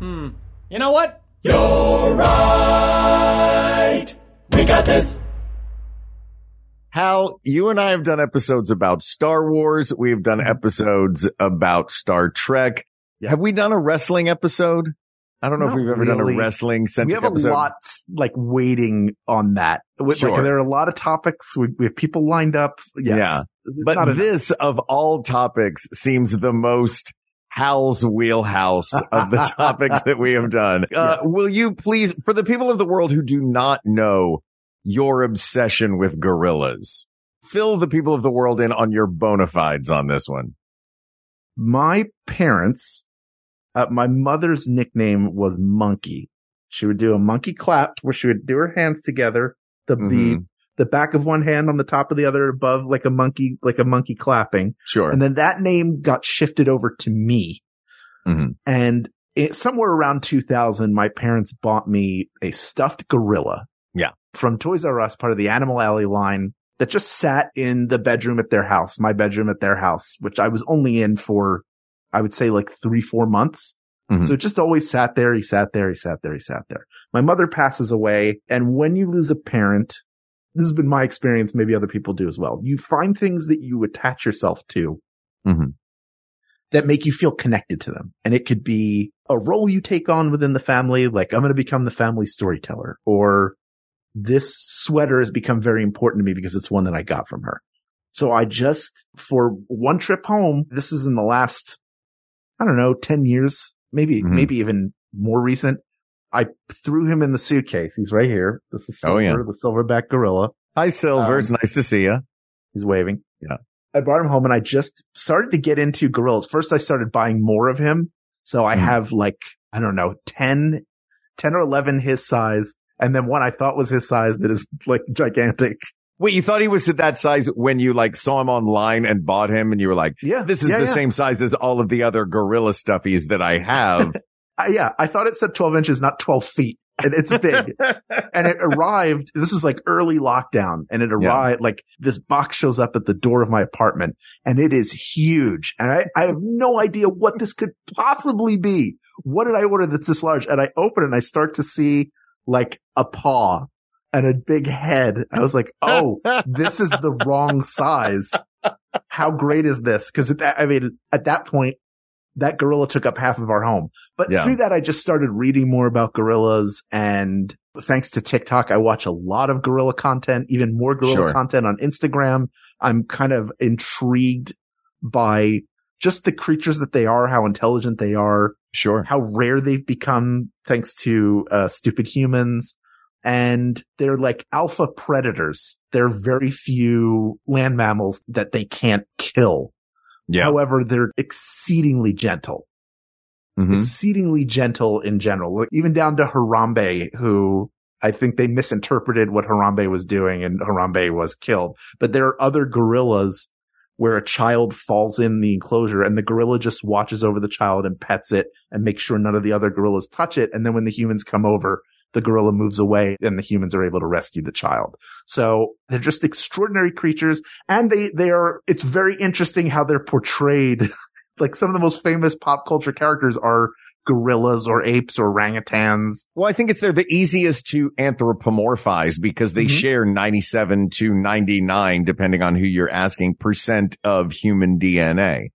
Hmm. You know what? You're right. We got this. Hal, you and I have done episodes about Star Wars. We've done episodes about Star Trek. Have we done a wrestling episode? I don't know if we've ever done a wrestling centric We have a episode. lot like waiting on that. With, Sure. Like there are a lot of topics. We, we have people lined up. Yes. Yeah. But Not enough. this of all topics seems the most Hal's wheelhouse of the topics that we have done. Uh, Yes. Will you please, for the people of the world who do not know your obsession with gorillas, fill the people of the world in on your bona fides on this one. my parents, uh, my mother's nickname was Monkey. She would do a monkey clap where she would do her hands together, the, the, Mhm. The back of one hand on the top of the other above like a monkey, like a monkey clapping. Sure. And then that name got shifted over to me. Mhm. And it, somewhere around 2000, my parents bought me a stuffed gorilla. Yeah. From Toys R Us, part of the Animal Alley line that just sat in the bedroom at their house, my bedroom at their house, which I was only in for, I would say like three, four months. Mhm. So it just always sat there. He sat there. He sat there. He sat there. My mother passes away. And when you lose a parent, this has been my experience. Maybe other people do as well. You find things that you attach yourself to Mhm. that make you feel connected to them. And it could be a role you take on within the family. Like I'm going to become the family storyteller or this sweater has become very important to me because it's one that I got from her. So I just, for one trip home, this is in the last, I don't know, 10 years, maybe, Mhm. maybe even more recent. I threw him in the suitcase. He's right here. This is Silver, Oh, yeah. the silverback gorilla. Hi, Silver. it's Um, nice to see you. He's waving. Yeah. I brought him home and I just started to get into gorillas. First, I started buying more of him. So I Mhm. have like, I don't know, 10, 10 or 11 his size. And then one I thought was his size that is like gigantic. Wait, you thought he was at that size when you like saw him online and bought him and you were like, Yeah. this is yeah, the yeah. same size as all of the other gorilla stuffies that I have. I, yeah. I thought it said 12 inches, not 12 feet. And it's big. and it arrived. This was like early lockdown and it arrived like this box shows up at the door of my apartment and it is huge. And I, I have no idea what this could possibly be. What did I order that's this large? And I open it and I start to see like a paw and a big head. I was like, Oh, this is the wrong size. How great is this? Cause I mean, at that point, that gorilla took up half of our home. But Yeah. through that, I just started reading more about gorillas and thanks to TikTok, I watch a lot of gorilla content, even more gorilla Sure. content on Instagram. I'm kind of intrigued by just the creatures that they are, how intelligent they are, sure. how rare they've become thanks to uh, stupid humans. And they're like alpha predators. There are very few land mammals that they can't kill. Yeah. However, they're exceedingly gentle Mhm. exceedingly gentle in general, like, even down to Harambe, who I think they misinterpreted what Harambe was doing and Harambe was killed. But there are other gorillas where a child falls in the enclosure and the gorilla just watches over the child and pets it and makes sure none of the other gorillas touch it. And then when the humans come over, the gorilla moves away and the humans are able to rescue the child. So they're just extraordinary creatures and they, they are, it's very interesting how they're portrayed. like some of the most famous pop culture characters are gorillas or apes or orangutans. Well, I think it's they're the easiest to anthropomorphize because they Mhm. share 97 to 99, depending on who you're asking, percent of human DNA.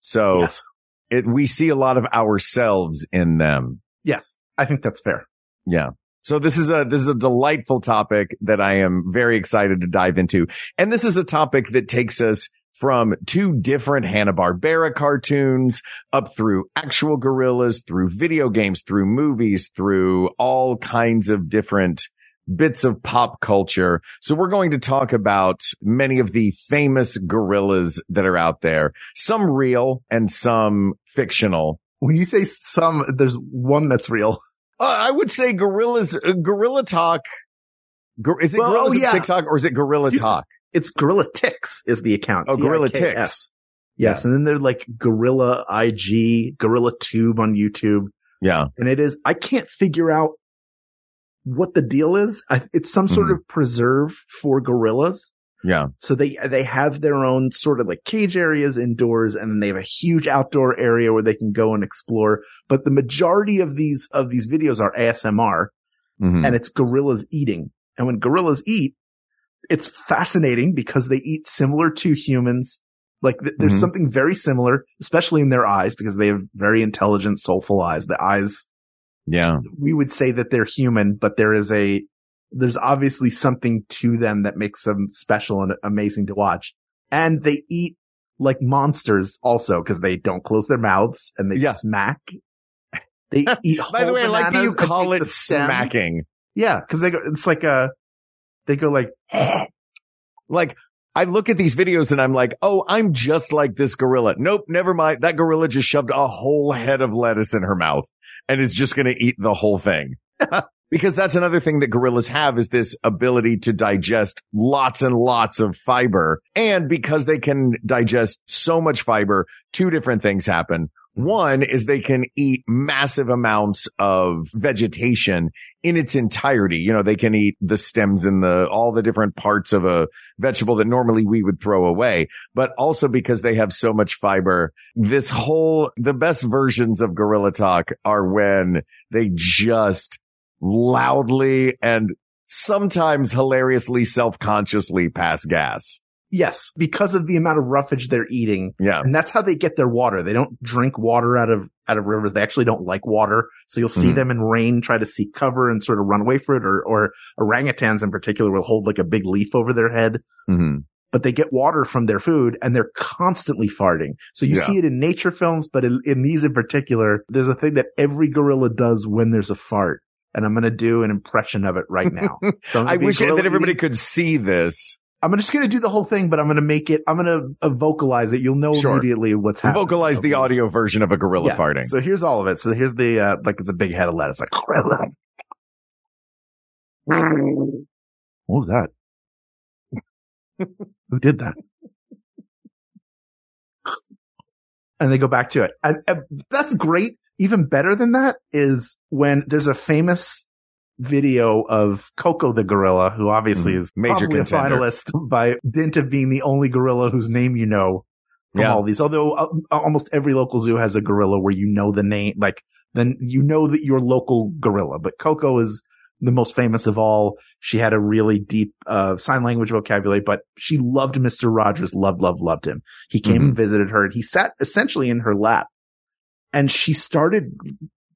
So Yes. it, we see a lot of ourselves in them. Yes. I think that's fair. Yeah. So this is a, this is a delightful topic that I am very excited to dive into. And this is a topic that takes us from two different Hanna-Barbera cartoons up through actual gorillas, through video games, through movies, through all kinds of different bits of pop culture. So we're going to talk about many of the famous gorillas that are out there, some real and some fictional. When you say some, there's one that's real. Uh, I would say gorillas, uh, gorilla talk. Gor- is it Well, gorillas oh, yeah. TikTok or is it gorilla You- talk? It's Gorilla Ticks is the account. Oh, Gorilla T-I-K-S. Ticks. Yes. And then they're like Gorilla IG, Gorilla Tube on YouTube. Yeah. And it is, I can't figure out what the deal is. I, it's some sort Mhm. of preserve for gorillas. Yeah. So they, they have their own sort of like cage areas indoors and then they have a huge outdoor area where they can go and explore. But the majority of these, of these videos are ASMR Mhm. and it's gorillas eating. And when gorillas eat, it's fascinating because they eat similar to humans. Like th- there's Mhm. something very similar, especially in their eyes because they have very intelligent, soulful eyes. The eyes, yeah. we would say that they're human, but there is a, there's obviously something to them that makes them special and amazing to watch. And they eat like monsters also because they don't close their mouths and they Yeah. smack. They eat. By the way, I like that you call it smacking. Yeah, because they go. It's like a. They go like. Like, I look at these videos and I'm like, oh, I'm just like this gorilla. Nope, never mind. That gorilla just shoved a whole head of lettuce in her mouth and is just going to eat the whole thing. because that's another thing that gorillas have is this ability to digest lots and lots of fiber. And because they can digest so much fiber, two different things happen. One is they can eat massive amounts of vegetation in its entirety. You know, they can eat the stems and the, all the different parts of a vegetable that normally we would throw away, but also because they have so much fiber. This whole, the best versions of Gorilla Talk are when they just loudly and sometimes hilariously self-consciously pass gas. Yes, because of the amount of roughage they're eating, Yeah. and that's how they get their water. They don't drink water out of out of rivers. They actually don't like water, so you'll see Mhm. them in rain try to seek cover and sort of run away for it. Or or orangutans in particular will hold like a big leaf over their head. hmm But they get water from their food and they're constantly farting. So you Yeah. see it in nature films, but in, in these in particular, there's a thing that every gorilla does when there's a fart. And I'm going to do an impression of it right now. So I wish that everybody could see this. I'm just going to do the whole thing, but I'm going to make it, I'm going to uh, vocalize it. You'll know Sure. immediately what's happening. Vocalize the audio version of a gorilla Yes. farting. So here's all of it. So here's the, uh, like it's a big head of lettuce. Like, gorilla. what was that? Who did that? And they go back to it. And, and that's great. Even better than that is when there's a famous video of Coco the gorilla, who obviously Mhm. is Major probably contender. a finalist by dint of being the only gorilla whose name you know from Yeah. all these. Although uh, almost every local zoo has a gorilla where you know the name, like then you know that your local gorilla. But Coco is the most famous of all. She had a really deep uh, sign language vocabulary, but she loved Mr. Rogers, loved, loved, loved him. He came Mhm. and visited her and he sat essentially in her lap and she started,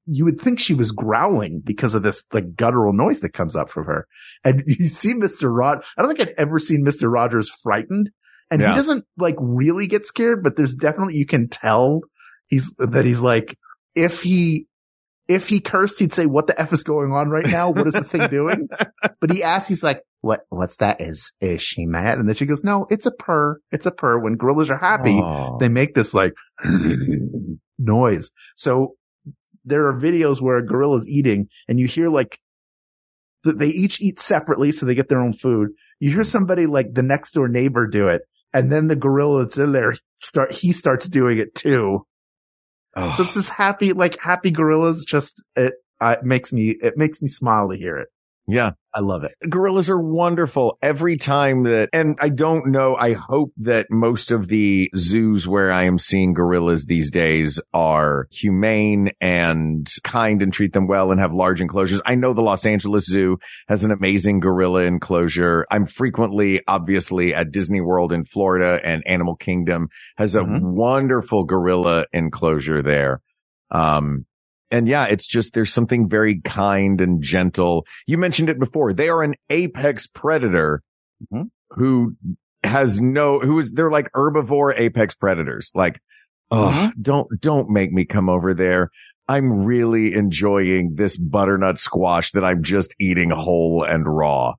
you would think she was growling because of this like guttural noise that comes up from her. And you see Mr. Rod, I don't think I've ever seen Mr. Rogers frightened and Yeah. he doesn't like really get scared, but there's definitely, you can tell he's, that he's like, if he, if he cursed, he'd say, what the F is going on right now? What is the thing doing? But he asks, he's like, what, what's that? Is, is she mad? And then she goes, no, it's a purr. It's a purr. When gorillas are happy, Oh. they make this like noise. So there are videos where a gorilla is eating and you hear like they each eat separately. So they get their own food. You hear somebody like the next door neighbor do it. And then the gorilla that's in there start, he starts doing it too. Oh. So it's this happy, like happy gorillas. Just it, uh, it makes me, it makes me smile to hear it. Yeah. I love it. gorillas are wonderful every time that, and I don't know. I hope that most of the zoos where I am seeing gorillas these days are humane and kind and treat them well and have large enclosures. I know the Los Angeles Zoo has an amazing gorilla enclosure. I'm frequently, obviously at Disney World in Florida and Animal Kingdom has a Mhm. wonderful gorilla enclosure there. Um, and yeah, it's just, there's something very kind and gentle. You mentioned it before. They are an apex predator Mhm. who has no, who is, they're like herbivore apex predators. Like, oh, Mhm. don't, don't make me come over there. I'm really enjoying this butternut squash that I'm just eating whole and raw.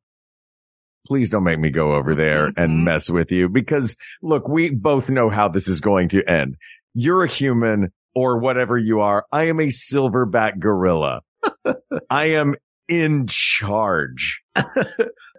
Please don't make me go over there and Mhm. mess with you because look, we both know how this is going to end. You're a human. Or whatever you are. I am a silverback gorilla. I am in charge.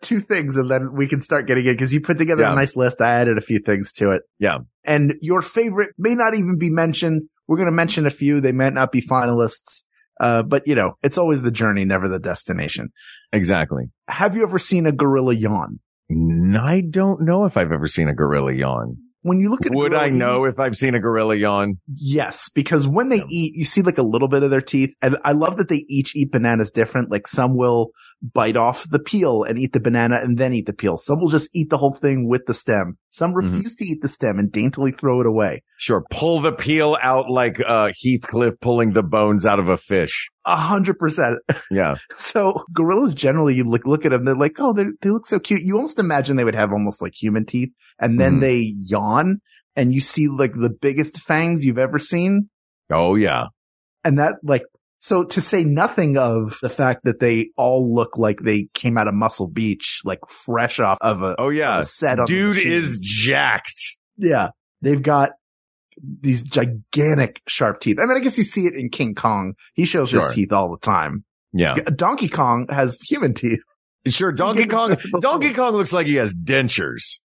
Two things and then we can start getting it because you put together Yeah. a nice list. I added a few things to it. Yeah. And your favorite may not even be mentioned. We're going to mention a few. They might not be finalists. Uh, but you know, it's always the journey, never the destination. Exactly. Have you ever seen a gorilla yawn? I don't know if I've ever seen a gorilla yawn. When you look at Would I know if I've seen a gorilla yawn? Yes, because when they eat, you see like a little bit of their teeth. And I love that they each eat bananas different. Like some will bite off the peel and eat the banana and then eat the peel. Some will just eat the whole thing with the stem. Some Mm-hmm. refuse to eat the stem and daintily throw it away. Sure. Pull the peel out like uh, Heathcliff pulling the bones out of a fish. A hundred percent. Yeah. So gorillas generally, you look, look at them, they're like, oh, they they look so cute. You almost imagine they would have almost like human teeth and then Mhm. they yawn and you see like the biggest fangs you've ever seen. Oh yeah. And that like, so to say nothing of the fact that they all look like they came out of Muscle Beach, like fresh off of a, Oh yeah. a set Dude is jacked. yeah, they've got these gigantic sharp teeth. I mean, I guess you see it in King Kong. He shows Sure. his teeth all the time. Yeah. Donkey Kong has human teeth. Sure. Donkey Kong, Donkey Kong looks like he has dentures.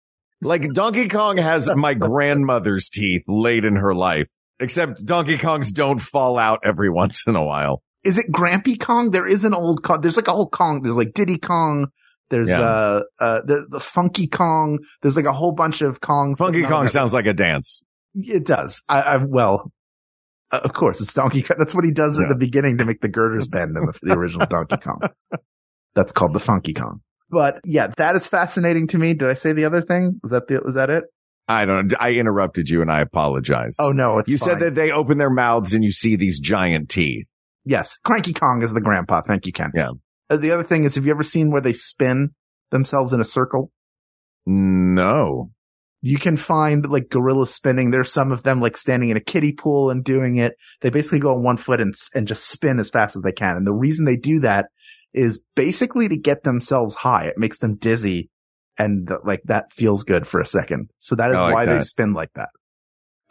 Like Donkey Kong has my grandmother's teeth late in her life, except Donkey Kongs don't fall out every once in a while. Is it Grampy Kong? There is an old Kong. There's like a whole Kong. There's like Diddy Kong. There's, Yeah. uh, uh, the, the Funky Kong. There's like a whole bunch of Kongs. Funky Kong sounds like a dance. It does. I, I well, uh, of course, it's Donkey Kong. That's what he does Yeah. at the beginning to make the girders bend in the, the original Donkey Kong. That's called the Funky Kong. But yeah, that is fascinating to me. Did I say the other thing? Was that the, was that it? I don't, I interrupted you and I apologize. Oh no, it's you fine. said that they open their mouths and you see these giant teeth. Yes, Cranky Kong is the grandpa. Thank you, Ken. Yeah. Uh, the other thing is, have you ever seen where they spin themselves in a circle? No. You can find like gorillas spinning. There's some of them like standing in a kiddie pool and doing it. They basically go on one foot and, and just spin as fast as they can. And the reason they do that is basically to get themselves high. It makes them dizzy and like that feels good for a second. So that is oh, like why they spin like that.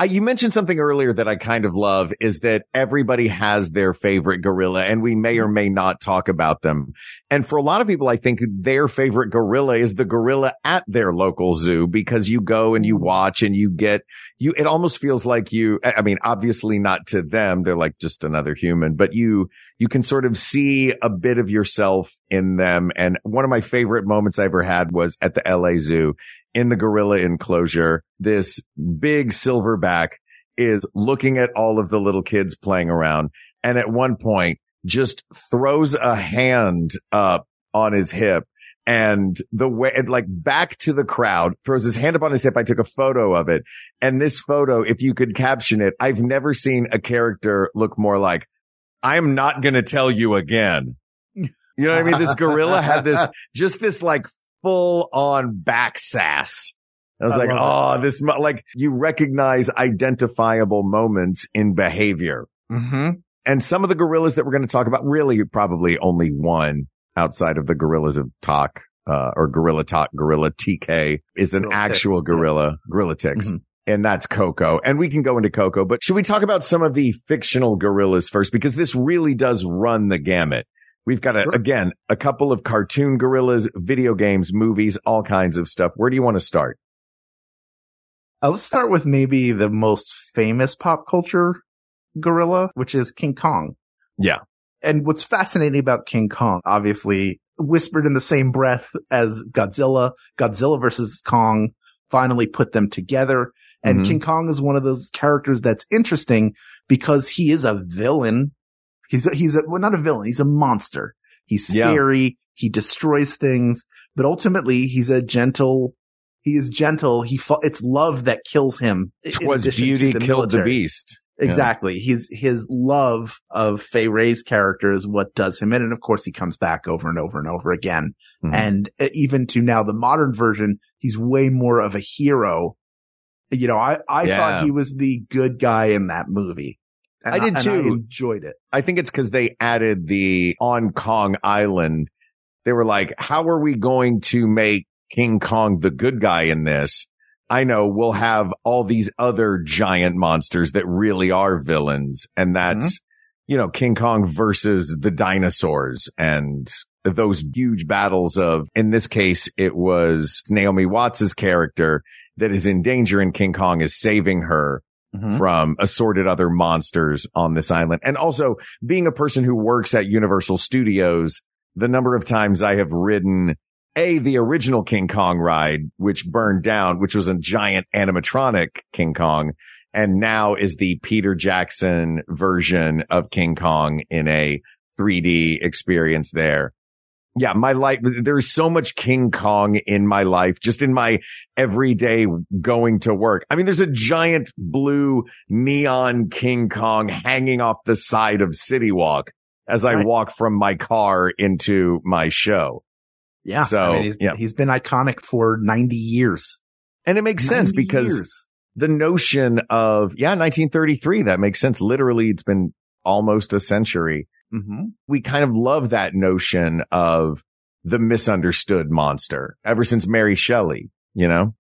I, you mentioned something earlier that I kind of love is that everybody has their favorite gorilla and we may or mm-hmm. may not talk about them. And for a lot of people, I think their favorite gorilla is the gorilla at their local zoo because you go and you mm-hmm. watch and you get you, it almost feels like you, I I mean, obviously not to them. They're like just another human, but you, you can sort of see a bit of yourself in them. And one of my favorite moments I ever had was at the LA zoo in the gorilla enclosure. This big silverback is looking at all of the little kids playing around. And at one point just throws a hand up on his hip and the way, and like back to the crowd, throws his hand up on his hip. I took a photo of it. And this photo, if you could caption it, I've never seen a character look more like, I'm not going to tell you again. You know what I mean? This gorilla had this, just this like full on back sass. I was I like, oh, this, mo-" like you recognize identifiable moments in behavior. Mm-hmm. And some of the gorillas that we're going to talk about, really probably only one outside of the gorillas of talk, uh, or gorilla talk, gorilla TK is an Gorilla actual Ticks, gorilla, gorilla ticks. Mhm. And that's Coco. And we can go into Coco, but should we talk about some of the fictional gorillas first? Because this really does run the gamut. We've got a, Sure. again, a couple of cartoon gorillas, video games, movies, all kinds of stuff. Where do you want to start? Uh, let's start with maybe the most famous pop culture gorilla, which is King Kong. Yeah. And what's fascinating about King Kong, obviously whispered in the same breath as Godzilla, Godzilla versus Kong finally put them together. And Mhm. King Kong is one of those characters that's interesting because he is a villain. He's a, he's a, well, not a villain. He's a monster. He's Yeah. scary. He destroys things, but ultimately he's a gentle, he is gentle. He, fa- it's love that kills him. Twas beauty the killed the military. beast. Yeah. Exactly. His his love of Fay Wray's character is what does him in, and of course he comes back over and over and over again. Mhm. And uh, even to now the modern version, he's way more of a hero. You know, I I Yeah. thought he was the good guy in that movie. And I did and too. enjoyed it. I think it's because they added the on Kong Island. They were like, how are we going to make King Kong the good guy in this? I know we'll have all these other giant monsters that really are villains. And that's, mm-hmm. you know, King Kong versus the dinosaurs and those huge battles of, in this case, it was Naomi Watts's character that is in danger and King Kong is saving her Mhm. from assorted other monsters on this island. And also being a person who works at Universal Studios, the number of times I have ridden a, the original King Kong ride, which burned down, which was a giant animatronic King Kong. And now is the Peter Jackson version of King Kong in a 3D experience there. Yeah, my life, there's so much King Kong in my life, just in my everyday going to work. I mean, there's a giant blue neon King Kong hanging off the side of City Walk as I Right. walk from my car into my show. Yeah. So, I mean, he's, yeah. he's been iconic for 90 years. And it makes sense because years. the notion of, yeah, 1933, that makes sense. Literally, it's been almost a century. Mhm. We kind of love that notion of the misunderstood monster ever since Mary Shelley, you know?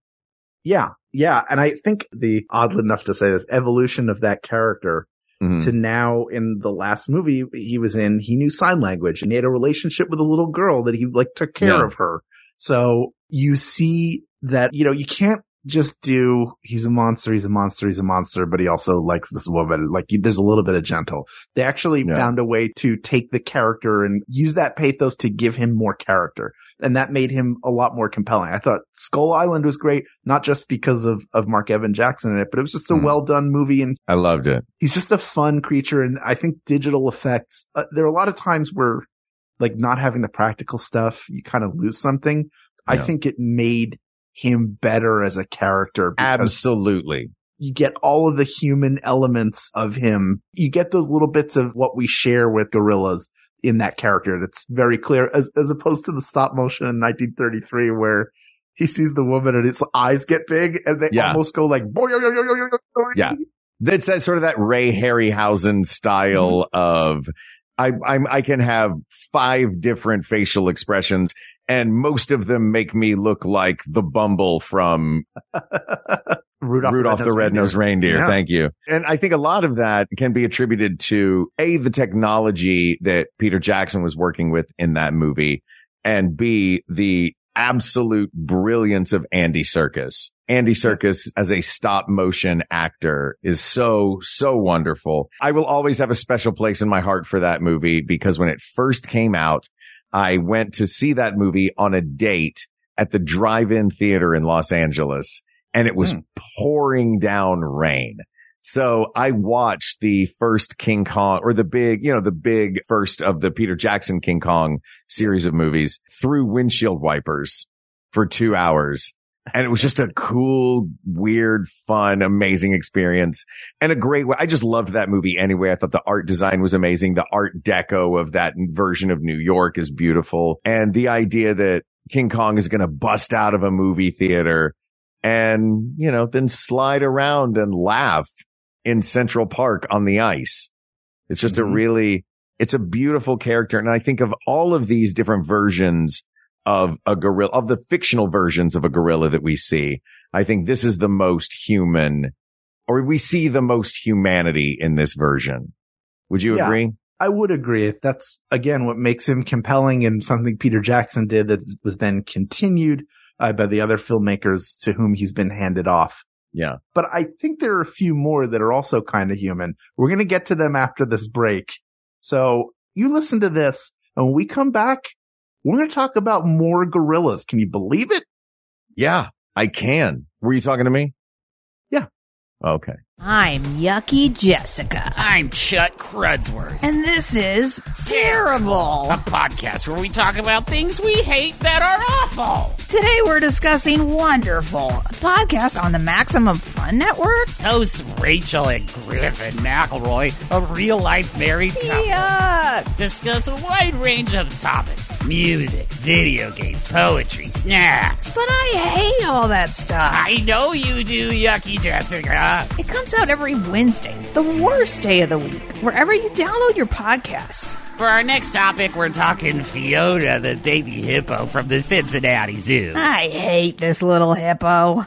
Yeah. Yeah. And I think the oddly enough to say this evolution of that character Mhm. to now in the last movie he was in, he knew sign language and he had a relationship with a little girl that he like took care Yeah. of her. So you see that, you know, you can't just do, he's a monster, he's a monster, he's a monster, but he also likes this woman. Like there's a little bit of gentle. They actually Yeah. found a way to take the character and use that pathos to give him more character. And that made him a lot more compelling. I thought Skull Island was great, not just because of, of Mark Evan Jackson in it, but it was just a Mhm. well done movie and I loved it. he's just a fun creature. And I think digital effects, uh, there are a lot of times where like not having the practical stuff, you kind of lose something. I think it made him better as a character Absolutely. you get all of the human elements of him. You get those little bits of what we share with gorillas in that character. That's very clear as, as opposed to the stop motion in 1933 where he sees the woman and his eyes get big and they Yeah. almost go like, boy, yo, yo, yo, yo, yo, yo. Yeah. That's that sort of that Ray Harryhausen style mm-hmm. of I I'm I can have five different facial expressions and most of them make me look like the Bumble from Rudolph, Rudolph the Red-Nosed Reindeer. Yeah. Thank you. And I think a lot of that can be attributed to A, the technology that Peter Jackson was working with in that movie and B, the absolute brilliance of Andy Serkis. Andy Serkis as a stop motion actor is so, so wonderful. I will always have a special place in my heart for that movie because when it first came out, I went to see that movie on a date at the drive-in theater in Los Angeles and it was Hmm. pouring down rain. So I watched the first King Kong or the big, you know, the big first of the Peter Jackson King Kong series of movies through windshield wipers for two hours. And it was just a cool, weird, fun, amazing experience and a great way. I just loved that movie anyway. I thought the art design was amazing. The art deco of that version of New York is beautiful. And the idea that King Kong is going to bust out of a movie theater and, you know, then slide around and laugh in Central Park on the ice. It's just a Mhm. really, it's a beautiful character. And I think of all of these different versions of a gorilla, of the fictional versions of a gorilla that we see. I think this is the most human or we see the most humanity in this version. Would you Yeah. agree? I would agree. That's again what makes him compelling and something Peter Jackson did that was then continued uh, by the other filmmakers to whom he's been handed off. Yeah. But I think there are a few more that are also kind of human. We're going to get to them after this break. So you listen to this and when we come back, we're going to talk about more gorillas. Can you believe it? Yeah, I can. Were you talking to me? Yeah. Okay. I'm Yucky Jessica. I'm Chuck Crudsworth. And this is Terrible. A podcast where we talk about things we hate that are awful. Today we're discussing Wonderful, a podcast on the Maximum Fun Network. Hosts Rachel and Griffin McElroy, a real life married couple, Yuck. discuss a wide range of topics music, video games, poetry, snacks. But I hate all that stuff. I know you do, Yucky Jessica. It comes out every Wednesday, the worst day of the week, wherever you download your podcasts. For our next topic, we're talking Fiona, the baby hippo from the Cincinnati Zoo. I hate this little hippo.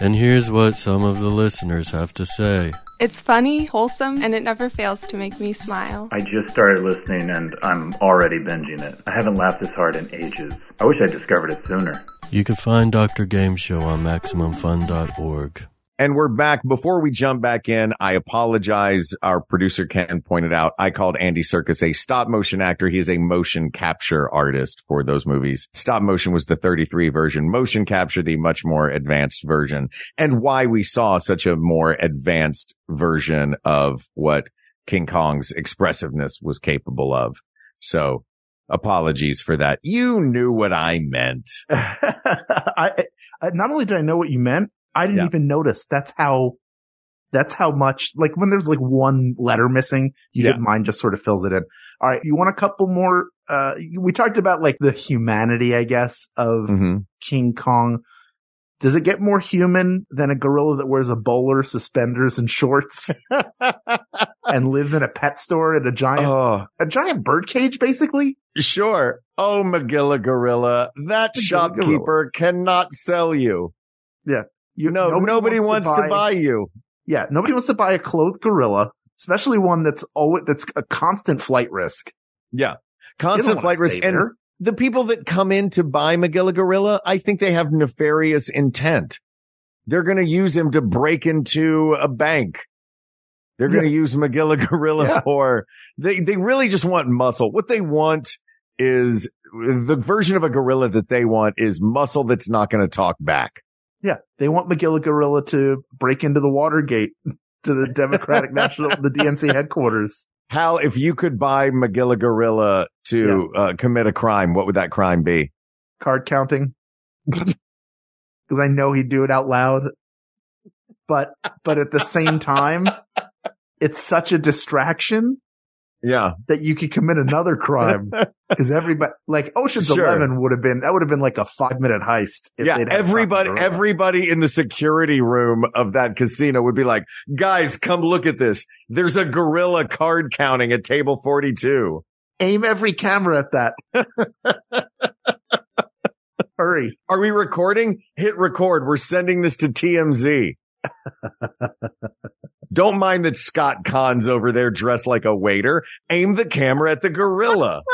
And here's what some of the listeners have to say. It's funny, wholesome, and it never fails to make me smile. I just started listening and I'm already binging it. I haven't laughed this hard in ages. I wish I'd discovered it sooner. You can find Dr. Game Show on MaximumFun.org. And we're back. Before we jump back in, I apologize. Our producer Ken pointed out I called Andy Serkis a stop motion actor. He is a motion capture artist for those movies. Stop motion was the 33 version, motion capture, the much more advanced version and why we saw such a more advanced version of what King Kong's expressiveness was capable of. So apologies for that. You knew what I meant. I, not only did I know what you meant, I didn't Yeah. even notice. That's how, that's how much, like when there's like one letter missing, you Yeah. mine just sort of fills it in. All right. You want a couple more, uh, we talked about like the humanity, I guess, of Mhm. King Kong. Does it get more human than a gorilla that wears a bowler, suspenders, and shorts and lives in a pet store in a giant, Oh, a giant bird cage, basically? sure. Oh, Magilla Gorilla. That Magilla shopkeeper cannot sell you. You No, nobody, wants, to, buy you. Yeah, nobody wants to buy a clothed gorilla, especially one that's always that's a constant flight risk. Yeah. Constant flight risk. stay And the people that come in to buy Magilla Gorilla, I think they have nefarious intent. They're going to use him to break into a bank. They're going to use Magilla Gorilla Yeah. for, they, they really just want muscle. What they want is the version of a gorilla that they want is muscle that's not going to talk back. Yeah, they want Magilla Gorilla to break into the Watergate to the Democratic National, the DNC headquarters. Hal, if you could buy Magilla Gorilla to uh, commit a crime, what would that crime be? Card counting, because I know he'd do it out loud. But but at the same time, it's such a distraction Yeah. that you could commit another crime because everybody like Ocean's Sure. Eleven would have been that would have been like a five minute heist. if yeah, everybody, everybody in the security room of that casino would be like, guys, come look at this. There's a gorilla card counting at table 42. aim every camera at that. Hurry. Are we recording? Hit record. We're sending this to TMZ. Don't mind that Scott Caan's over there dressed like a waiter. Aim the camera at the gorilla.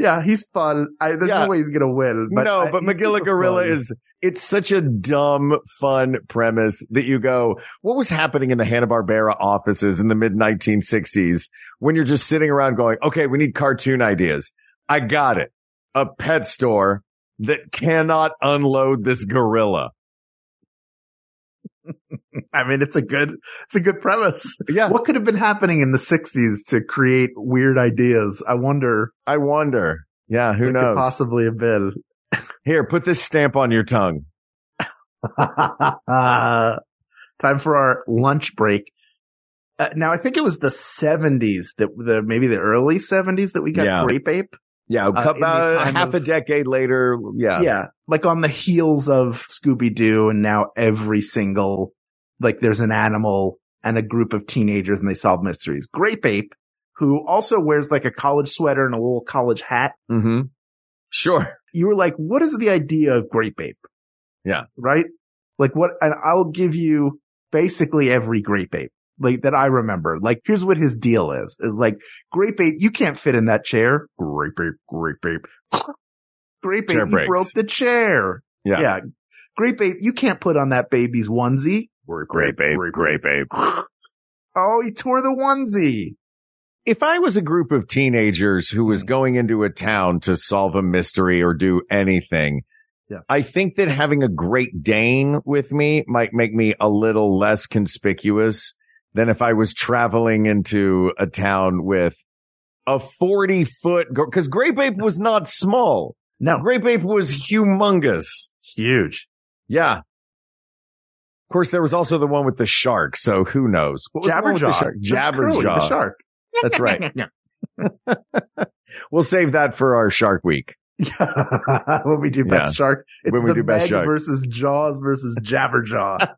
Yeah, he's fun. I, there's Yeah. no way he's gonna win. But no, but he's Magilla just a Gorilla fun- is, it's such a dumb, fun premise that you go, what was happening in the Hanna-Barbera offices in the mid 1960s when you're just sitting around going, okay, we need cartoon ideas. I got it. A pet store that cannot unload this gorilla. I mean, it's a good, it's a good premise. Yeah. What could have been happening in the '60s to create weird ideas? I wonder. I wonder. Yeah. Who knows? possibly have been. Here, put this stamp on your tongue. Time for our lunch break. Uh, now, I think it was the 70s that the maybe the early 70s that we got Yeah. Grape Ape. Yeah. Uh, about half of- a decade later. Yeah. Yeah. Like on the heels of Scooby Doo and now every single, like there's an animal and a group of teenagers and they solve mysteries. Grape Ape, who also wears like a college sweater and a little college hat. Mm-hmm. Sure. You were like, what is the idea of Grape Ape? Yeah. Right? Like what, and I'll give you basically every Grape Ape. Like that I remember. Like here's what his deal is. Is like grape ape, you can't fit in that chair. Grape ape, grape ape. grape ape, you broke the chair. Yeah. Yeah. Grape ape, you can't put on that baby's onesie. Grape ape, grape ape. Oh, he tore the onesie. if I was a group of teenagers who was mm. going into a town to solve a mystery or do anything, Yeah. I think that having a Great Dane with me might make me a little less conspicuous than if I was traveling into a town with a 40 foot, because Grape Ape was not small. No, Grape Ape was humongous. huge. Yeah. Of course, there was also the one with the shark. So who knows? What was the the Jabberjaw. shark? Jabberjaw. the shark. That's right. Yeah. We'll save that for our Shark Week. when we do best Yeah. shark, it's When we the do best Meg shark. versus Jaws versus Jabberjaw.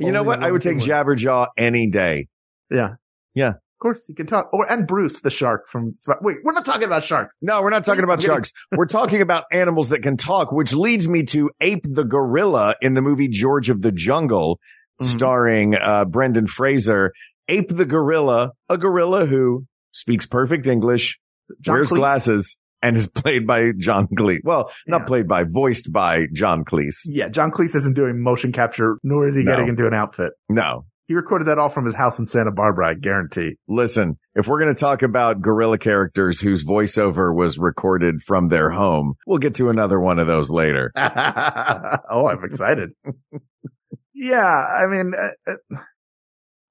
You know what? I would take Jabberjaw any day. yeah. Yeah. Of course, you can talk. Or and Bruce the shark from. Wait, we're not talking about sharks. No, we're not talking about sharks. We're talking about animals that can talk, which leads me to Ape the gorilla in the movie George of the Jungle, Mhm. starring uh, Brendan Fraser. Ape the gorilla, a gorilla who speaks perfect English, John wears Cleese. glasses, and is played by John Cleese. Well, not Yeah. played by, voiced by John Cleese. Yeah, John Cleese isn't doing motion capture, nor is he No. getting into an outfit. No. He recorded that all from his house in Santa Barbara, I guarantee. Listen, if we're going to talk about gorilla characters whose voiceover was recorded from their home, we'll get to another one of those later. oh, I'm excited. yeah, I mean, uh, uh,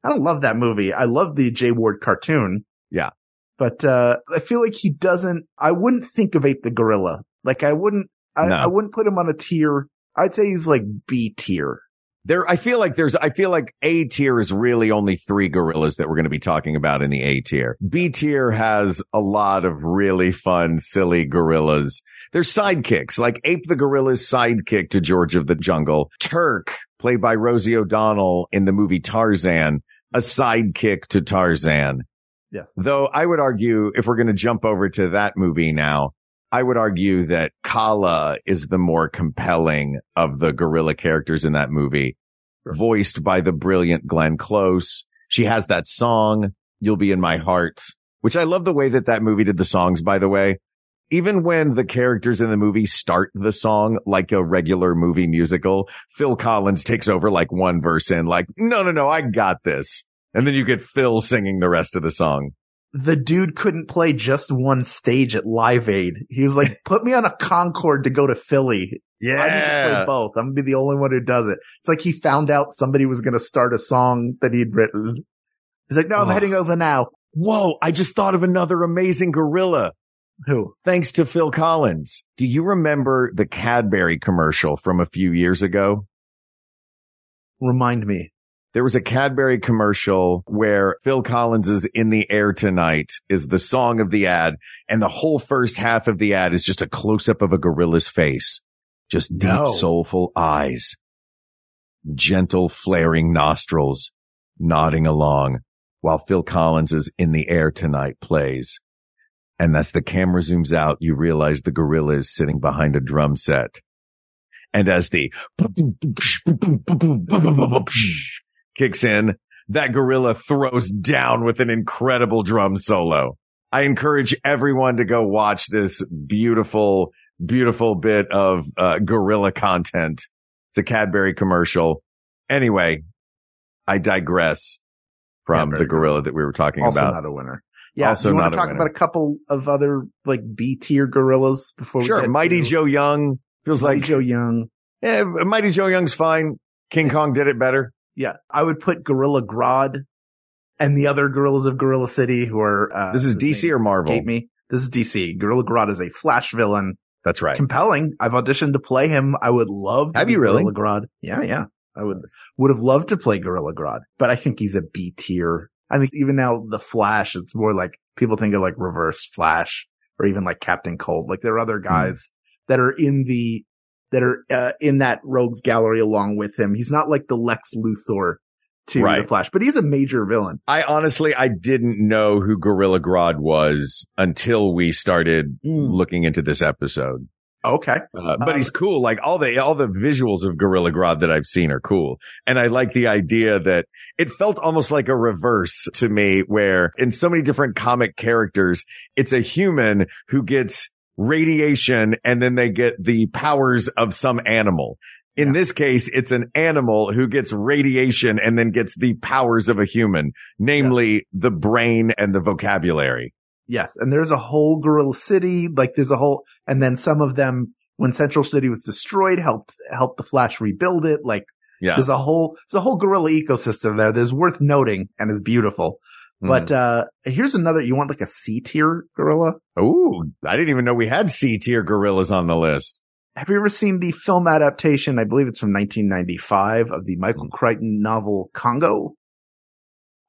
I don't love that movie. I love the Jay Ward cartoon. Yeah. But, uh, I feel like he doesn't, I wouldn't think of Ape the Gorilla. Like I wouldn't, I, No. I wouldn't put him on a tier. I'd say he's like B tier. There, I feel like there's, I feel like A tier is really only three gorillas that we're going to be talking about in the A tier. B tier has a lot of really fun, silly gorillas. They're sidekicks, like Ape the Gorilla's sidekick to George of the Jungle. Terk, played by Rosie O'Donnell in the movie Tarzan, a sidekick to Tarzan. Yes. Though I would argue if we're going to jump over to that movie now, I would argue that Kala is the more compelling of the gorilla characters in that movie, voiced by the brilliant Glenn Close. She has that song, You'll Be in My Heart, which I love the way that that movie did the songs, by the way. Even when the characters in the movie start the song like a regular movie musical, Phil Collins takes over like one verse in, like, no, no, no, I got this. And then you get Phil singing the rest of the song. The dude couldn't play just one stage at Live Aid. He was like, put me on a Concorde to go to Philly. Yeah. I need to play both. I'm gonna be the only one who does it. It's like he found out somebody was gonna start a song that he'd written. He's like, no, I'm Oh. heading over now. Whoa, I just thought of another amazing gorilla. Who? Thanks to Phil Collins. Do you remember the Cadbury commercial from a few years ago? Remind me. There was a Cadbury commercial where Phil Collins is in the air tonight is the song of the ad. And the whole first half of the ad is just a close up of a gorilla's face. Just deep, No. soulful eyes, gentle flaring nostrils, nodding along while Phil Collins is in the air tonight plays. And as the camera zooms out, you realize the gorilla is sitting behind a drum set. And as the kicks in, that gorilla throws down with an incredible drum solo. I encourage everyone to go watch this beautiful, beautiful bit of uh, gorilla content. It's a Cadbury commercial. Anyway, I digress from Cadbury the gorilla that we were talking Also about. Also not a winner. Yeah. Also you want to talk winner. about a couple of other like B tier gorillas before we Sure, Mighty to- Joe Young feels Mighty like Joe Young. yeah, Mighty Joe Young's fine. King Kong did it better. Yeah. I would put Gorilla Grodd and the other gorillas of Gorilla City who are, uh, This is DC or Marvel? Me. This is DC. Gorilla Grodd is a Flash villain. That's right. Compelling. I've auditioned to play him. I would love to Have you really? Gorilla Grodd. Yeah, yeah. I would, would have loved to play Gorilla Grodd, but I think he's a B tier. I think even now the Flash, it's more like people think of like reverse Flash or even like Captain Cold. Like there are other guys that are in the, that are, uh, in that rogues gallery along with him. He's not like the Lex Luthor to Right. the Flash, but he's a major villain. I honestly, I didn't know who Gorilla Grodd was until we started Mm. looking into this episode. Okay. Uh, but Um, he's cool. Like all the, all the visuals of Gorilla Grodd that I've seen are cool. And I like the idea that it felt almost like a reverse to me where in so many different comic characters, it's a human who gets radiation and then they get the powers of some animal. In this case, it's an animal who gets radiation and then gets the powers of a human, namely the brain and the vocabulary. Yes. And there's a whole Gorilla City. Like there's a whole, and then some of them, when Central City was destroyed, helped, helped the Flash rebuild it. Like Yeah. there's a whole, there's a whole gorilla ecosystem there. There's worth noting and is beautiful. Hmm. But, uh, here's another, you want like a C tier gorilla? Ooh, I didn't even know we had C tier gorillas on the list. Have you ever seen the film adaptation? I believe it's from 1995 of the Michael Mm. Crichton novel Congo.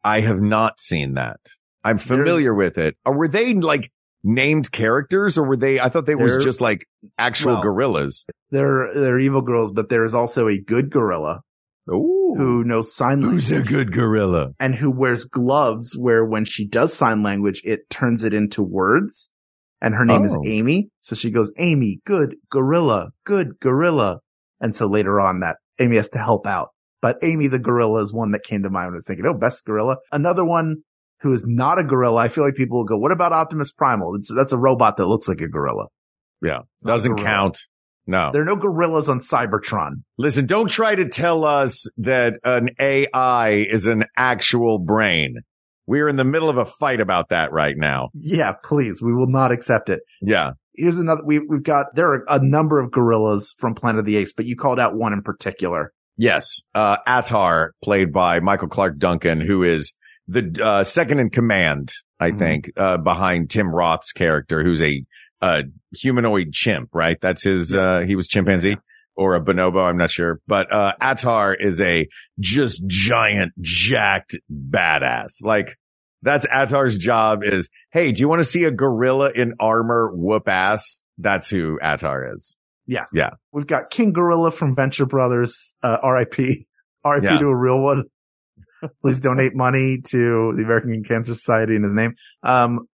I have not seen that. I'm familiar with it. Or were they like named characters or were they, I thought they was just like actual well, gorillas. They're they're evil girls, but there is also a good gorilla Ooh. Who knows sign language Who's a good gorilla? and who wears gloves where when she does sign language, it turns it into words. And her name is Oh. Amy. So she goes, Amy, good gorilla, good gorilla. And so later on that Amy has to help out. But Amy the gorilla is one that came to mind when I was thinking, oh, best gorilla. Another one who is not a gorilla. I feel like people will go, what about Optimus Primal? It's, that's a robot that looks like a gorilla. Yeah. a Doesn't gorilla. count. No. There are no gorillas on Cybertron. Listen, don't try to tell us that an AI is an actual brain. We're in the middle of a fight about that right now. Yeah, please. We will not accept it. Yeah. Here's another. We, we've got, there are a number of gorillas from Planet of the Apes, but you called out one in particular. Yes. Uh, Attar, played by Michael Clarke Duncan, who is the, uh, second in command, I Mhm. think, uh, behind Tim Roth's character, who's a, uh, humanoid chimp, right? That's his, uh, he was chimpanzee or a bonobo. I'm not sure, but, uh, Attar is a just giant, jacked badass. Like that's Attar's job is, Hey, do you want to see a gorilla in armor whoop ass? That's who Attar is. Yes. Yeah. We've got King Gorilla from Venture Brothers, uh, RIP. RIP Yeah. to a real one. Please donate money to the American Cancer Society in his name. Um,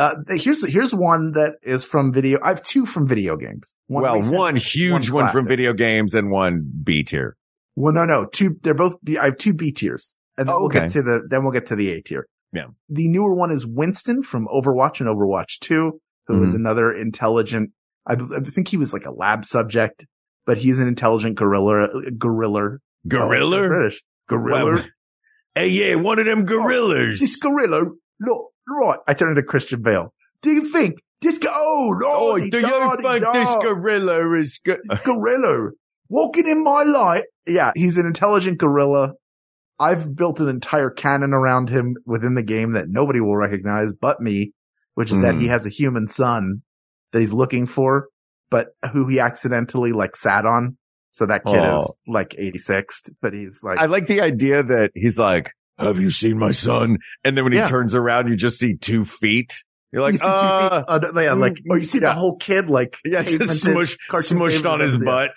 uh, here's, here's one that is from video. I have two from video games. One well, recent, one huge one, from video games and one B tier. Well, no, no, two, they're both, the, I have two B tiers and then Oh, we'll okay. get to the, then we'll get to the A tier. Yeah. The newer one is Winston from Overwatch and Overwatch 2, who is Mhm. another intelligent, I think he was like a lab subject, but he's an intelligent gorilla, gorilla. Gorilla? Oh, British. Gorilla. Well, Hey, yeah, one of them gorillas. This gorilla, look, right. I turned into Christian Bale. Do you think this go, oh, do you think this gorilla is go- gorilla walking in my light. Yeah, he's an intelligent gorilla. I've built an entire canon around him within the game that nobody will recognize but me, which is that Hmm. he has a human son that he's looking for, but who he accidentally like sat on. So that kid Oh. is like 86, but he's like, I like the idea that he's like, have you seen my son? And then when he Yeah. turns around, you just see two feet. You're like, you two feet- uh, uh, yeah, like, or you see yeah. the whole kid like, yeah, just smush, smushed on his butt.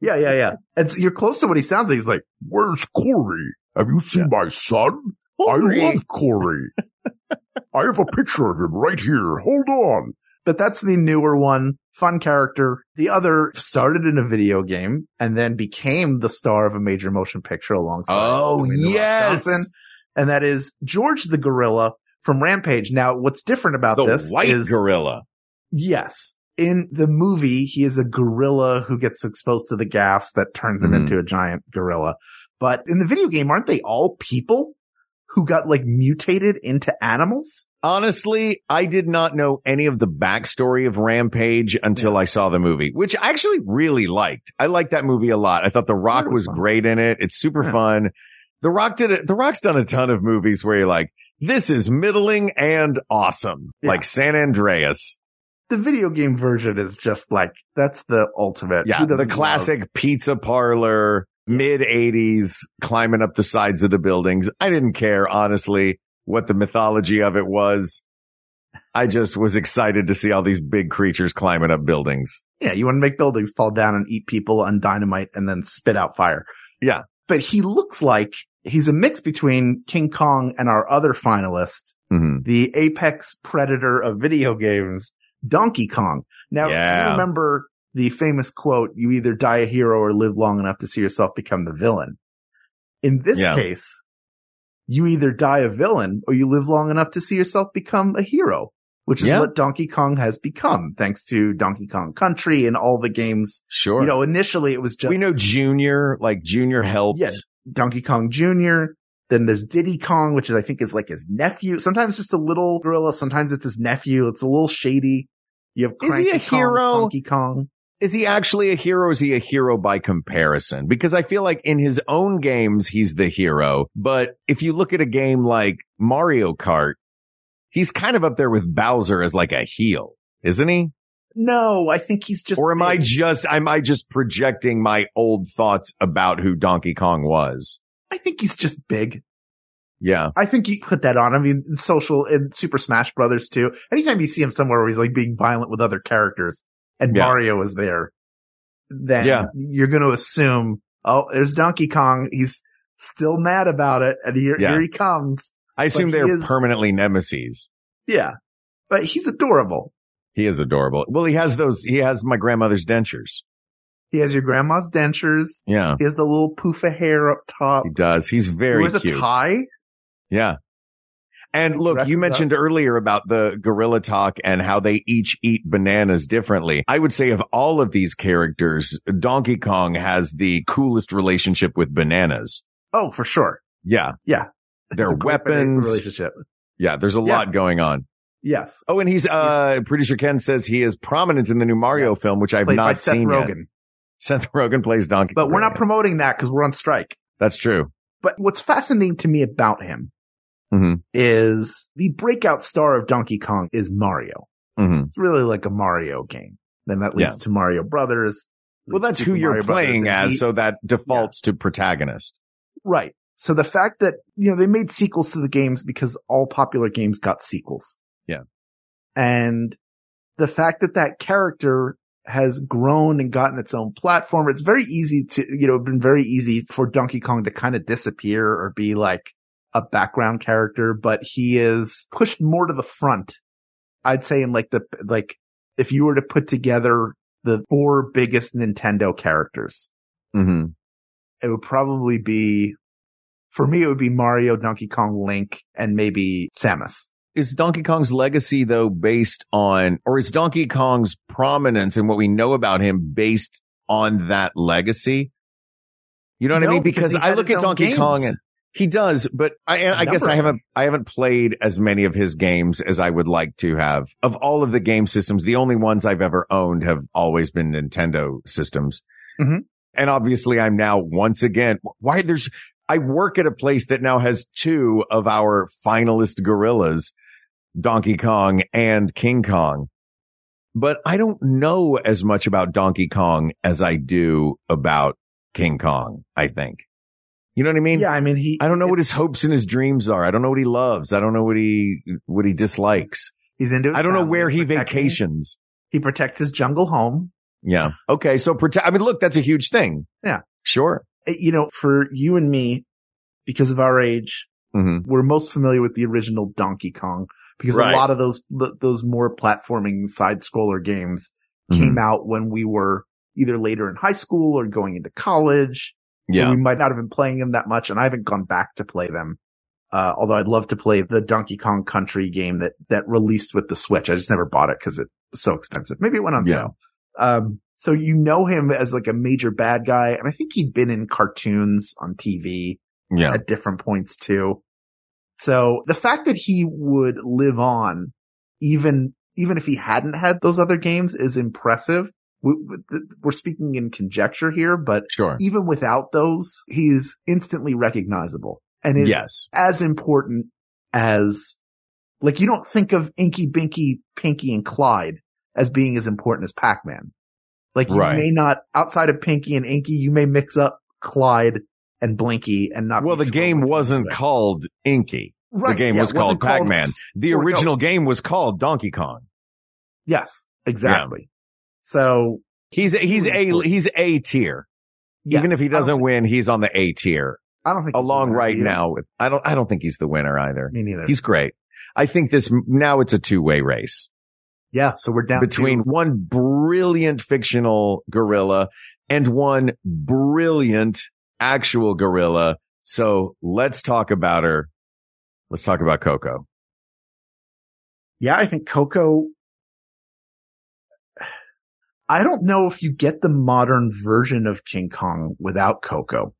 Yeah, yeah, yeah. And so you're close to what he sounds like. He's like, Where's Corey? Have you seen my son? Corey. I love Corey. I have a picture of him right here. Hold on. but that's the newer one. Fun character. The other started in a video game and then became the star of a major motion picture alongside. Oh, Dwayne The Rock yes. Johnson. And that is George the Gorilla from Rampage. Now, what's different about The this white is, gorilla. yes, in the movie, he is a gorilla who gets exposed to the gas that turns him Mhm. into a giant gorilla. But in the video game, aren't they all people who got like mutated into animals? Honestly, I did not know any of the backstory of Rampage until I saw the movie, which I actually really liked. I liked that movie a lot. I thought The Rock it was was great in it. It's super Yeah. fun. The Rock did it. The Rock's done a ton of movies where you're like, this is middling and awesome. Yeah. Like San Andreas. The video game version is just like, that's the ultimate. Yeah. The love- classic pizza parlor, mid eighties, climbing up the sides of the buildings. I didn't care, honestly, what the mythology of it was. I just was excited to see all these big creatures climbing up buildings. Yeah, you want to make buildings fall down and eat people on dynamite and then spit out fire. Yeah. But he looks like he's a mix between King Kong and our other finalist, Mm-hmm. the apex predator of video games, Donkey Kong. Now, Yeah. remember the famous quote, you either die a hero or live long enough to see yourself become the villain. In this Yeah. case, you either die a villain or you live long enough to see yourself become a hero, which is Yeah. what Donkey Kong has become thanks to Donkey Kong Country and all the games. Sure. You know, initially it was just we know Junior, like Junior helped. Yeah. Donkey Kong Jr. Then there's Diddy Kong, which is, I think is like his nephew. Sometimes just a little gorilla. Sometimes it's his nephew. It's a little shady. You have Is he a Kong, hero? Funky Kong. Is he actually a hero? Is he a hero by comparison? Because I feel like in his own games, he's the hero. But if you look at a game like Mario Kart, he's kind of up there with Bowser as like a heel, isn't he? No, I think he's just. or am I just, am I just projecting my old thoughts about who Donkey Kong was? I think he's just big. Yeah. I think you put that on. I mean, in social in Super Smash Brothers too. Anytime you see him somewhere where he's like being violent with other characters and Yeah. Mario is there, then Yeah. you're going to assume, oh, there's Donkey Kong. He's still mad about it. And here, Yeah. here he comes. I assume they're is- permanently nemesis. Yeah. But he's adorable. He is adorable. Well, he has those, he has my grandmother's dentures. He has your grandma's dentures. Yeah. He has the little poof of hair up top. He does. He's very. He wears cute. a tie. Yeah. And look, you up. mentioned earlier about the gorilla talk and how they each eat bananas differently. I would say of all of these characters, Donkey Kong has the coolest relationship with bananas. Oh, for sure. Yeah. Yeah. Their It's a great weapons. relationship. Yeah. There's a Yeah. lot going on. Yes. Oh, and he's, uh, producer Ken says he is prominent in the new Mario film, which I've Played not Seth seen yet. Rogen. Seth Rogen plays Donkey But we're not promoting that because we're on strike. That's true. But what's fascinating to me about him hmm is the breakout star of Donkey Kong is Mario. hmm It's really like a Mario game. Then that leads Yeah. to Mario Brothers. Well, that's who you're Brothers, playing as. he- So that defaults to protagonist. right. So the fact that, you know, they made sequels to the games because all popular games got sequels. Yeah. And the fact that that character has grown and gotten its own platform, it's very easy to, you know, been very easy for Donkey Kong to kind of disappear or be like a background character, but he is pushed more to the front. I'd say in like the, like, if you were to put together the four biggest Nintendo characters, hmm it would probably be, for me, it would be Mario, Donkey Kong, Link, and maybe Samus. Is Donkey Kong's legacy though based on, or is Donkey Kong's prominence and what we know about him based on that legacy? You know what I mean? because Because I look at Donkey games. Kong and he does, but I, I guess I haven't. I haven't played as many of his games as I would like to have. Of all of the game systems, the only ones I've ever owned have always been Nintendo systems. Mhm. And obviously I'm now once again, why there's, I work at a place that now has two of our finalist gorillas, Donkey Kong and King Kong. But I don't know as much about Donkey Kong as I do about King Kong, I think. You know what I mean? Yeah, I mean, he, I don't know what his hopes and his dreams are. I don't know what he loves. I don't know what he, what he dislikes. he's into I don't know where he vacations. He protects his jungle home. Yeah. Okay. So protect, I mean, look, that's a huge thing. Yeah. Sure. Uh, You know, for you and me, because of our age, hmm we're most familiar with the original Donkey Kong because Right. a lot of those, those more platforming side scroller games Mm-hmm. came out when we were either later in high school or going into college. So Yeah. we might not have been playing them that much and I haven't gone back to play them. Uh, although I'd love to play the Donkey Kong Country game that, that released with the Switch. I just never bought it because it was so expensive. Maybe it went on Yeah. sale. Um, so you know him as like a major bad guy. And I think he'd been in cartoons on TV Yeah. at different points too. So the fact that he would live on even, even if he hadn't had those other games is impressive. We, we- we're speaking in conjecture here, but Sure. even without those, he's instantly recognizable and is Yes. as important as like you don't think of Inky Binky, Pinky and Clyde as being as important as Pac-Man. Like you Right. may not outside of Pinky and Inky, you may mix up Clyde and Blinky and not. Well, the sure game wasn't called Inky. Right, The game yeah, was called Pac-Man. The original game was called Donkey Kong. Yes, exactly. So He's he's a he's a tier. yes, Even if he doesn't win, he's on the A tier. I don't think Along right now with I don't I don't think he's the winner either. Me neither. He's great. I think this now it's a two way race yeah. So we're down between to, one brilliant fictional gorilla and one brilliant actual gorilla. So let's talk about her. Let's talk about Koko. yeah. I think Koko. I don't know if you get the modern version of King Kong without Koko.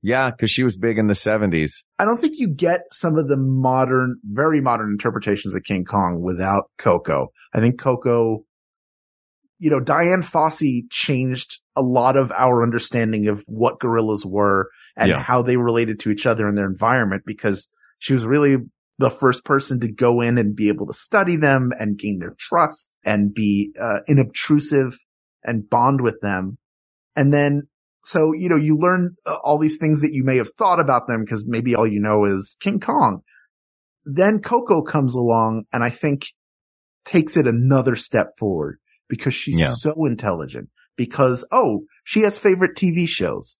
Yeah, because she was big in the seventies. I don't think you get some of the modern, very modern interpretations of King Kong without Koko. I think Koko, you know, Dian Fossey changed a lot of our understanding of what gorillas were and Yeah. how they related to each other in their environment because she was really the first person to go in and be able to study them and gain their trust and be uh, inobtrusive and bond with them. And then, so, you know, you learn uh, all these things that you may have thought about them because maybe all you know is King Kong. Then Koko comes along and I think takes it another step forward because she's Yeah. so intelligent because, oh, she has favorite TV shows.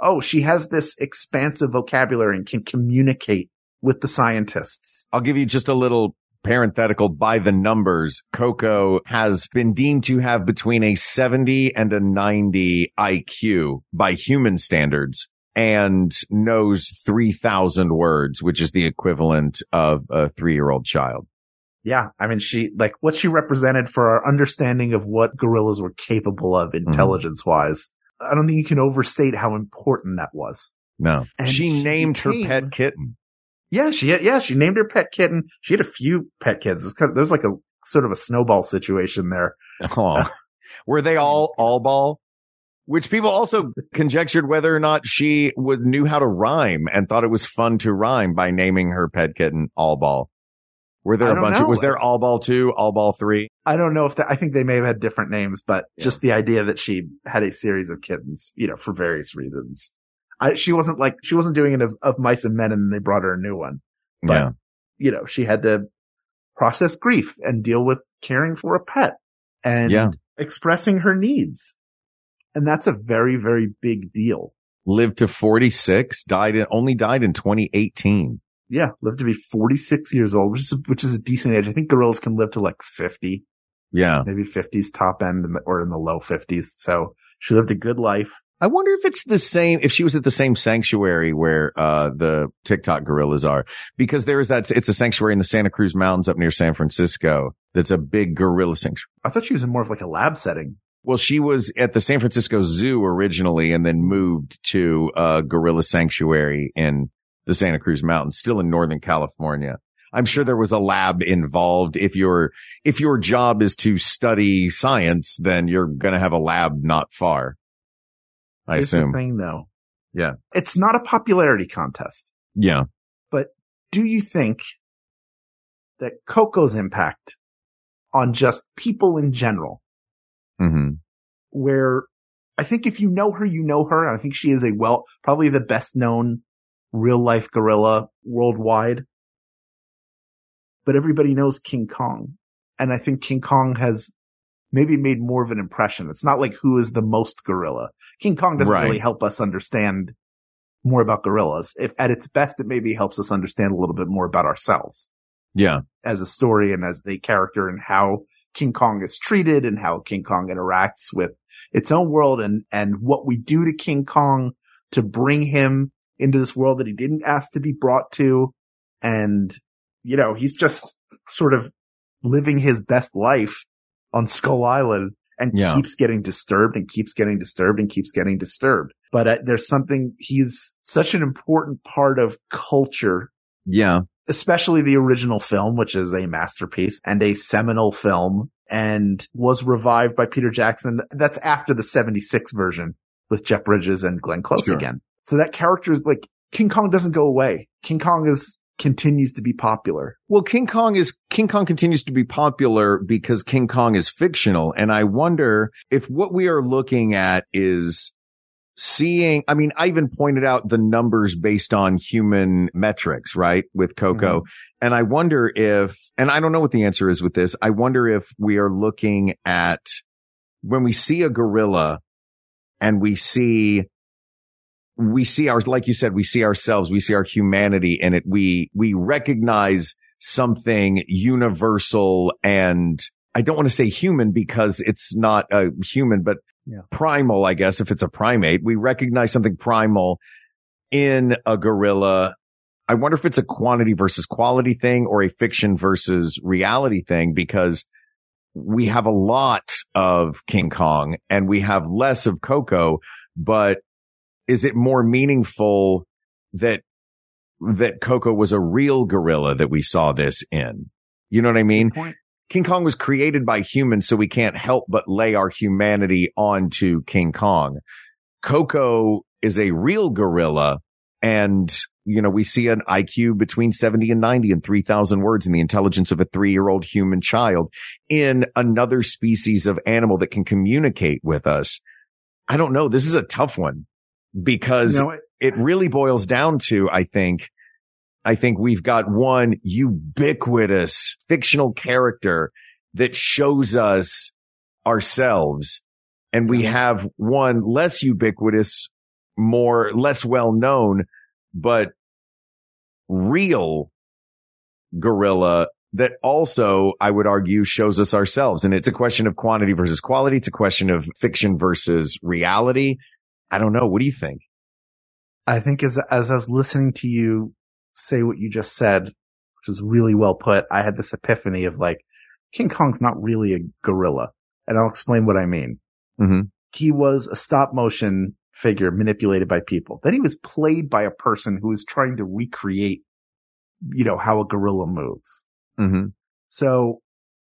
Oh, she has this expansive vocabulary and can communicate with the scientists. I'll give you just a little parenthetical by the numbers. Koko has been deemed to have between a 70 and a 90 IQ by human standards and knows 3000 words, which is the equivalent of a three year old child. Yeah. I mean, she, like what she represented for our understanding of what gorillas were capable of Mm-hmm. intelligence wise. I don't think you can overstate how important that was. No, And she, she named her pet kitten. Yeah, she had, yeah, she named her pet kitten. She had a few pet kids. It was kind of, there was like a sort of a snowball situation there. Oh, were they all all ball? Which people also conjectured whether or not she would knew how to rhyme and thought it was fun to rhyme by naming her pet kitten all ball. Were there a bunch know. of, was there all ball two, all ball three? I don't know if that, I think they may have had different names, but just the idea that she had a series of kittens, you know, for various reasons. I, she wasn't like, she wasn't doing it of, of mice and men and they brought her a new one. But, yeah. you know, she had to process grief and deal with caring for a pet and Yeah. expressing her needs. And that's a very, very big deal. Lived to 46, died in, only died in 2018. Yeah. Lived to be 46 years old, which is, which is a decent age. I think gorillas can live to like 50, Yeah. maybe 50s top end or in the low 50s. So she lived a good life. I wonder if it's the same, if she was at the same sanctuary where, uh, the TikTok gorillas are, because there is that, it's a sanctuary in the Santa Cruz Mountains up near San Francisco. That's a big gorilla sanctuary. I thought she was in more of like a lab setting. Well, she was at the San Francisco Zoo originally and then moved to a gorilla sanctuary in the Santa Cruz Mountains, still in Northern California. I'm sure there was a lab involved. If your, if your job is to study science, then you're going to have a lab not far. I Here's assume. thing though. Yeah. It's not a popularity contest. Yeah. But do you think that Koko's impact on just people in general, hmm where I think if you know her, you know her. I think she is a well, probably the best known real life gorilla worldwide. But everybody knows King Kong. And I think King Kong has maybe made more of an impression. It's not like who is the most gorilla. King Kong doesn't Right. really help us understand more about gorillas. If at its best, it maybe helps us understand a little bit more about ourselves Yeah. as a story and as the character and how King Kong is treated and how King Kong interacts with its own world and, and what we do to King Kong to bring him into this world that he didn't ask to be brought to. And, you know, he's just sort of living his best life on Skull Island and Yeah. keeps getting disturbed and keeps getting disturbed and keeps getting disturbed. But uh, there's something, he's such an important part of culture Yeah. especially the original film, which is a masterpiece and a seminal film and was revived by Peter Jackson. That's after the 76 version with Jeff Bridges and Glenn Close Sure. again. So that character is like King Kong doesn't go away. King Kong is continues to be popular. Well, King Kong is, King Kong continues to be popular because King Kong is fictional. And I wonder if what we are looking at is seeing, I mean, I even pointed out the numbers based on human metrics, right? With Koko. Mm-hmm. And I wonder if, and I don't know what the answer is with this. I wonder if we are looking at when we see a gorilla and we see we see our, like you said, we see ourselves, we see our humanity in it. We, we recognize something universal and I don't want to say human because it's not a human, but Yeah. primal, I guess, if it's a primate. We recognize something primal in a gorilla. I wonder if it's a quantity versus quality thing or a fiction versus reality thing because we have a lot of King Kong and we have less of Koko, but is it more meaningful that that Koko was a real gorilla that we saw this in? You know what I mean? King Kong was created by humans, so we can't help but lay our humanity onto King Kong. Koko is a real gorilla and you know, we see an IQ between 70 and 90 and 3000 words in the intelligence of a three year old human child in another species of animal that can communicate with us. I don't know. This is a tough one because You know what? it really boils down to, I think, I think we've got one ubiquitous fictional character that shows us ourselves and we have one less ubiquitous, more, less well known, but real gorilla that also, I would argue, shows us ourselves. And it's a question of quantity versus quality. It's a question of fiction versus reality. I don't know. What do you think? I think as as I was listening to you say what you just said, which was really well put, I had this epiphany of like, King Kong's not really a gorilla. And I'll explain what I mean. Mm-hmm. He was a stop motion figure manipulated by people. Then he was played by a person who was trying to recreate, you know, how a gorilla moves. Mm-hmm. So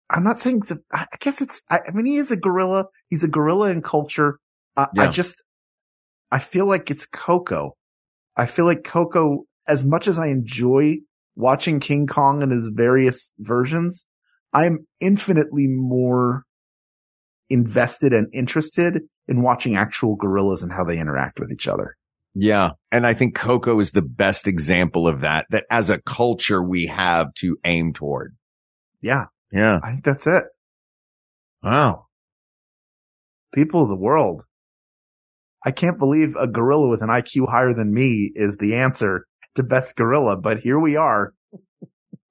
I'm not saying, a, I guess it's, I, I mean, he is a gorilla. He's a gorilla in culture. Uh, I just, I feel like it's Koko. I feel like Koko, as much as I enjoy watching King Kong and his various versions, I'm infinitely more invested and interested in watching actual gorillas and how they interact with each other. Yeah. And I think Koko is the best example of that, that as a culture we have to aim toward. Yeah. Yeah. I think that's it. Wow. People of the world. I can't believe a gorilla with an IQ higher than me is the answer to best gorilla, but here we are.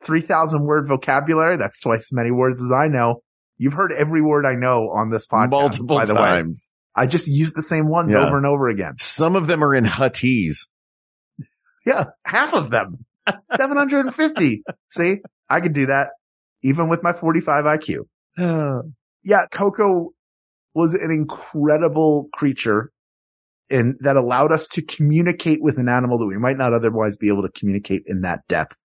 3000 word vocabulary. That's twice as many words as I know. You've heard every word I know on this podcast. Multiple by the way. times. I just use the same ones Yeah. over and over again. Some of them are in Huttese. Yeah. Half of them. 750. See, I could do that even with my 45 IQ. yeah, Koko was an incredible creature and that allowed us to communicate with an animal that we might not otherwise be able to communicate in that depth,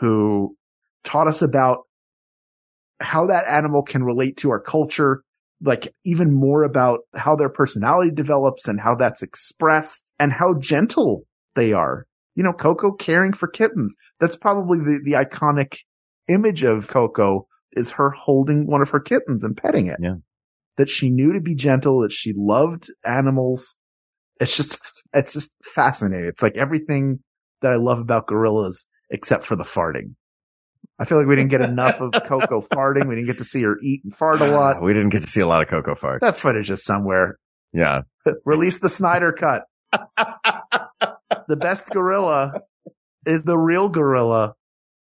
who taught us about how that animal can relate to our culture, like even more about how their personality develops and how that's expressed and how gentle they are. You know, Koko caring for kittens. That's probably the, the iconic image of Koko is her holding one of her kittens and petting it. Yeah. That she knew to be gentle, that she loved animals. It's just, it's just fascinating. It's like everything that I love about gorillas except for the farting. I feel like we didn't get enough of Koko farting. We didn't get to see her eat and fart a lot. We didn't get to see a lot of Koko fart. That footage is somewhere. Yeah. Release the Snyder cut. the best gorilla is the real gorilla,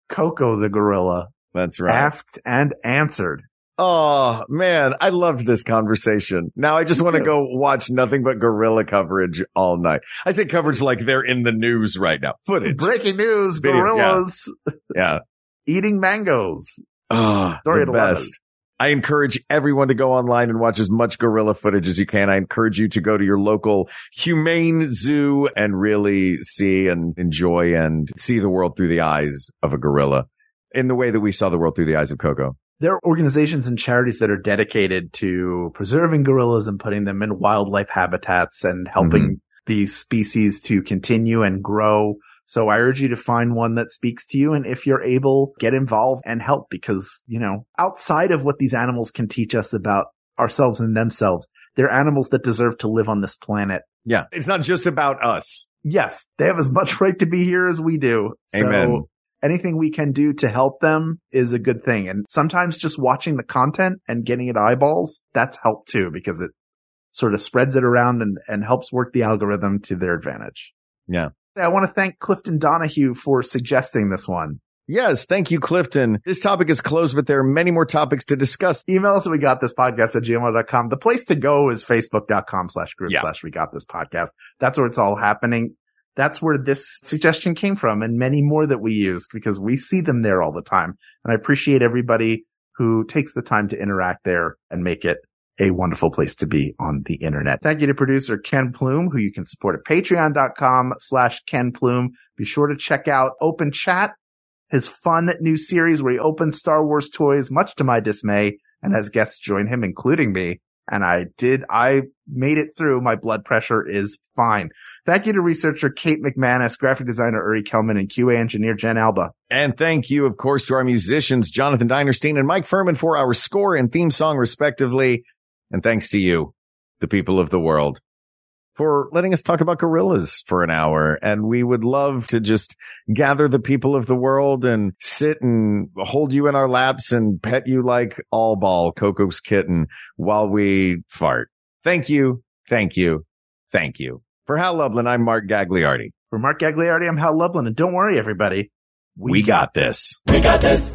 Koko the gorilla. That's right. Asked and answered. Oh man, I loved this conversation. Now I just want to go watch nothing but gorilla coverage all night. I say coverage like they're in the news right now. Footage. Breaking news, Video, gorillas Yeah. eating mangoes. Oh, Story the best. I encourage everyone to go online and watch as much gorilla footage as you can. I encourage you to go to your local humane zoo and really see and enjoy and see the world through the eyes of a gorilla in the way that we saw the world through the eyes of Koko. There are organizations and charities that are dedicated to preserving gorillas and putting them in wildlife habitats and helping Mm-hmm. these species to continue and grow. So I urge you to find one that speaks to you. And if you're able, get involved and help because, you know, outside of what these animals can teach us about ourselves and themselves, they're animals that deserve to live on this planet. Yeah. It's not just about us. Yes, they have as much right to be here as we do. Amen. So anything we can do to help them is a good thing. And sometimes just watching the content and getting it eyeballs, that's help too, because it sort of spreads it around and, and helps work the algorithm to their advantage. Yeah. I want to thank Clifton Donahue for suggesting this one. Yes. Thank you, Clifton. This topic is closed, but there are many more topics to discuss. Email us at we got this podcast at gmail.com. The place to go is facebook.com slash group slash we got this podcast. That's where it's all happening. That's where this suggestion came from and many more that we use because we see them there all the time. And I appreciate everybody who takes the time to interact there and make it a wonderful place to be on the internet. Thank you to producer Ken Plume, who you can support at patreon.com slash Ken Plume. Be sure to check out Open Chat, his fun new series where he opens Star Wars toys, much to my dismay, and has guests join him, including me. And I did, I made it through. My blood pressure is fine. Thank you to researcher Kate McManus, graphic designer Uri Kelman, and QA engineer Jen Alba. And thank you, of course, to our musicians, Jonathan Dinerstein and Mike Furman for our score and theme song, respectively. And thanks to you, the people of the world, for letting us talk about gorillas for an hour. And we would love to just gather the people of the world and sit and hold you in our laps and pet you like all ball Koko's kitten while we fart. Thank you. Thank you. Thank you. For Hal Lublin, I'm Mark Gagliardi. For Mark Gagliardi, I'm Hal Lublin. And don't worry, everybody. We, got this. We got this.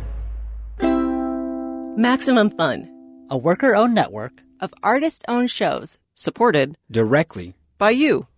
Maximum Fun, a worker owned network of artist owned shows supported directly by you.